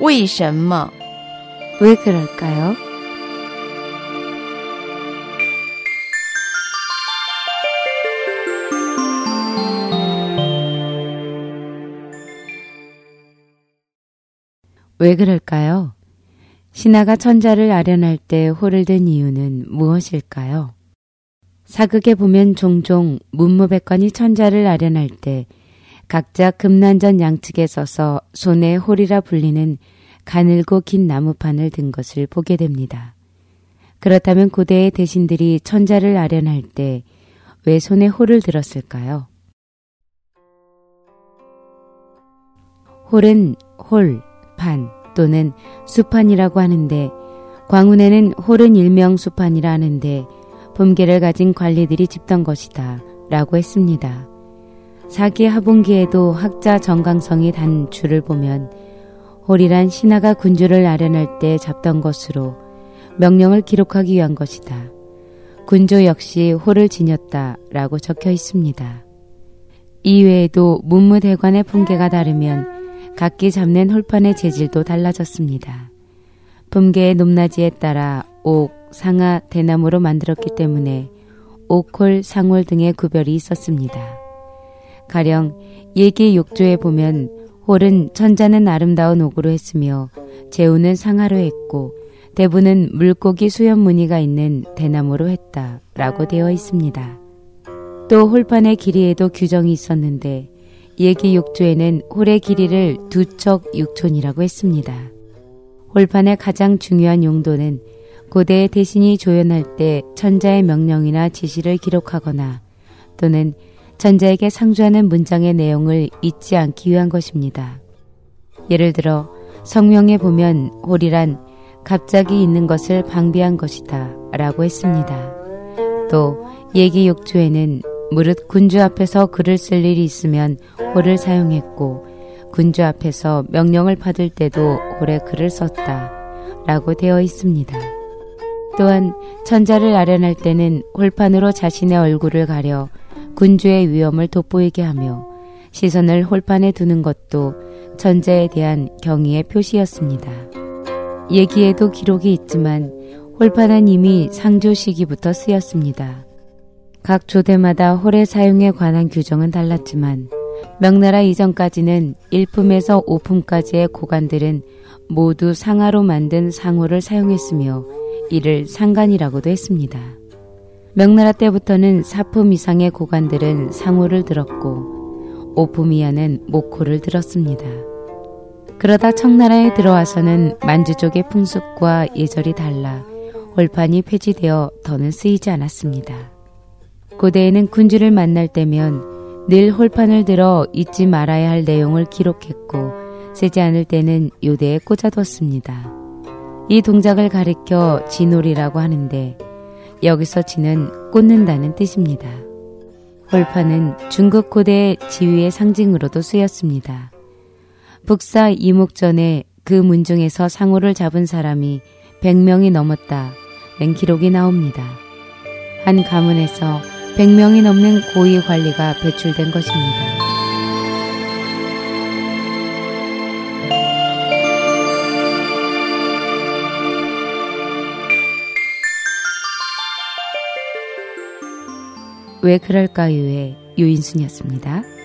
为什么? 왜 그럴까요? 왜 그럴까요? 신하가 천자를 아련할 때 홀을 든 이유는 무엇일까요? 사극에 보면 종종 문무백관이 천자를 아련할 때 각자 금난전 양측에 서서 손에 홀이라 불리는 가늘고 긴 나무판을 든 것을 보게 됩니다. 그렇다면 고대의 대신들이 천자를 아련할 때 왜 손에 홀을 들었을까요? 홀은 홀, 판 또는 수판이라고 하는데 광운에는 홀은 일명 수판이라 하는데 봄계를 가진 관리들이 집던 것이다 라고 했습니다. 사기 하분기에도 학자 정강성이 단 줄을 보면 홀이란 신하가 군주를 아련할 때 잡던 것으로 명령을 기록하기 위한 것이다. 군조 역시 홀을 지녔다 라고 적혀 있습니다. 이외에도 문무대관의 풍계가 다르면 각기 잡는 홀판의 재질도 달라졌습니다. 봄계의 높낮이에 따라 옥, 상하, 대나무로 만들었기 때문에 옥홀, 상홀 등의 구별이 있었습니다. 가령 예기 욕조에 보면 홀은 천자는 아름다운 옥으로 했으며 재우는 상하로 했고 대부는 물고기 수염 무늬가 있는 대나무로 했다 라고 되어 있습니다. 또 홀판의 길이에도 규정이 있었는데 예기 욕조에는 홀의 길이를 두 척 육촌이라고 했습니다. 홀판의 가장 중요한 용도는 고대의 대신이 조연할 때 천자의 명령이나 지시를 기록하거나 또는 천자에게 상주하는 문장의 내용을 잊지 않기 위한 것입니다. 예를 들어 성명에 보면 홀이란 갑자기 있는 것을 방비한 것이다 라고 했습니다. 또 예기 욕조에는 무릇 군주 앞에서 글을 쓸 일이 있으면 홀을 사용했고 군주 앞에서 명령을 받을 때도 홀에 글을 썼다 라고 되어 있습니다. 또한 천자를 아련할 때는 홀판으로 자신의 얼굴을 가려 군주의 위험을 돋보이게 하며 시선을 홀판에 두는 것도 천자에 대한 경의의 표시였습니다. 얘기에도 기록이 있지만 홀판은 이미 상조 시기부터 쓰였습니다. 각 조대마다 홀의 사용에 관한 규정은 달랐지만 명나라 이전까지는 1품에서 5품까지의 고관들은 모두 상하로 만든 상호를 사용했으며 이를 상간이라고도 했습니다. 명나라 때부터는 4품 이상의 고관들은 상호를 들었고 5품 이하는 목호를 들었습니다. 그러다 청나라에 들어와서는 만주족의 풍습과 예절이 달라 홀판이 폐지되어 더는 쓰이지 않았습니다. 고대에는 군주를 만날 때면 늘 홀판을 들어 잊지 말아야 할 내용을 기록했고 쓰지 않을 때는 요대에 꽂아뒀습니다. 이 동작을 가리켜 진홀이라고 하는데 여기서 지는 꽂는다는 뜻입니다. 홀판은 중국 고대 지위의 상징으로도 쓰였습니다. 북사 이목전에 그 문중에서 상호를 잡은 사람이 100명이 넘었다는 기록이 나옵니다. 한 가문에서 100명이 넘는 고위 관리가 배출된 것입니다. 왜 그럴까요의 유인순이었습니다.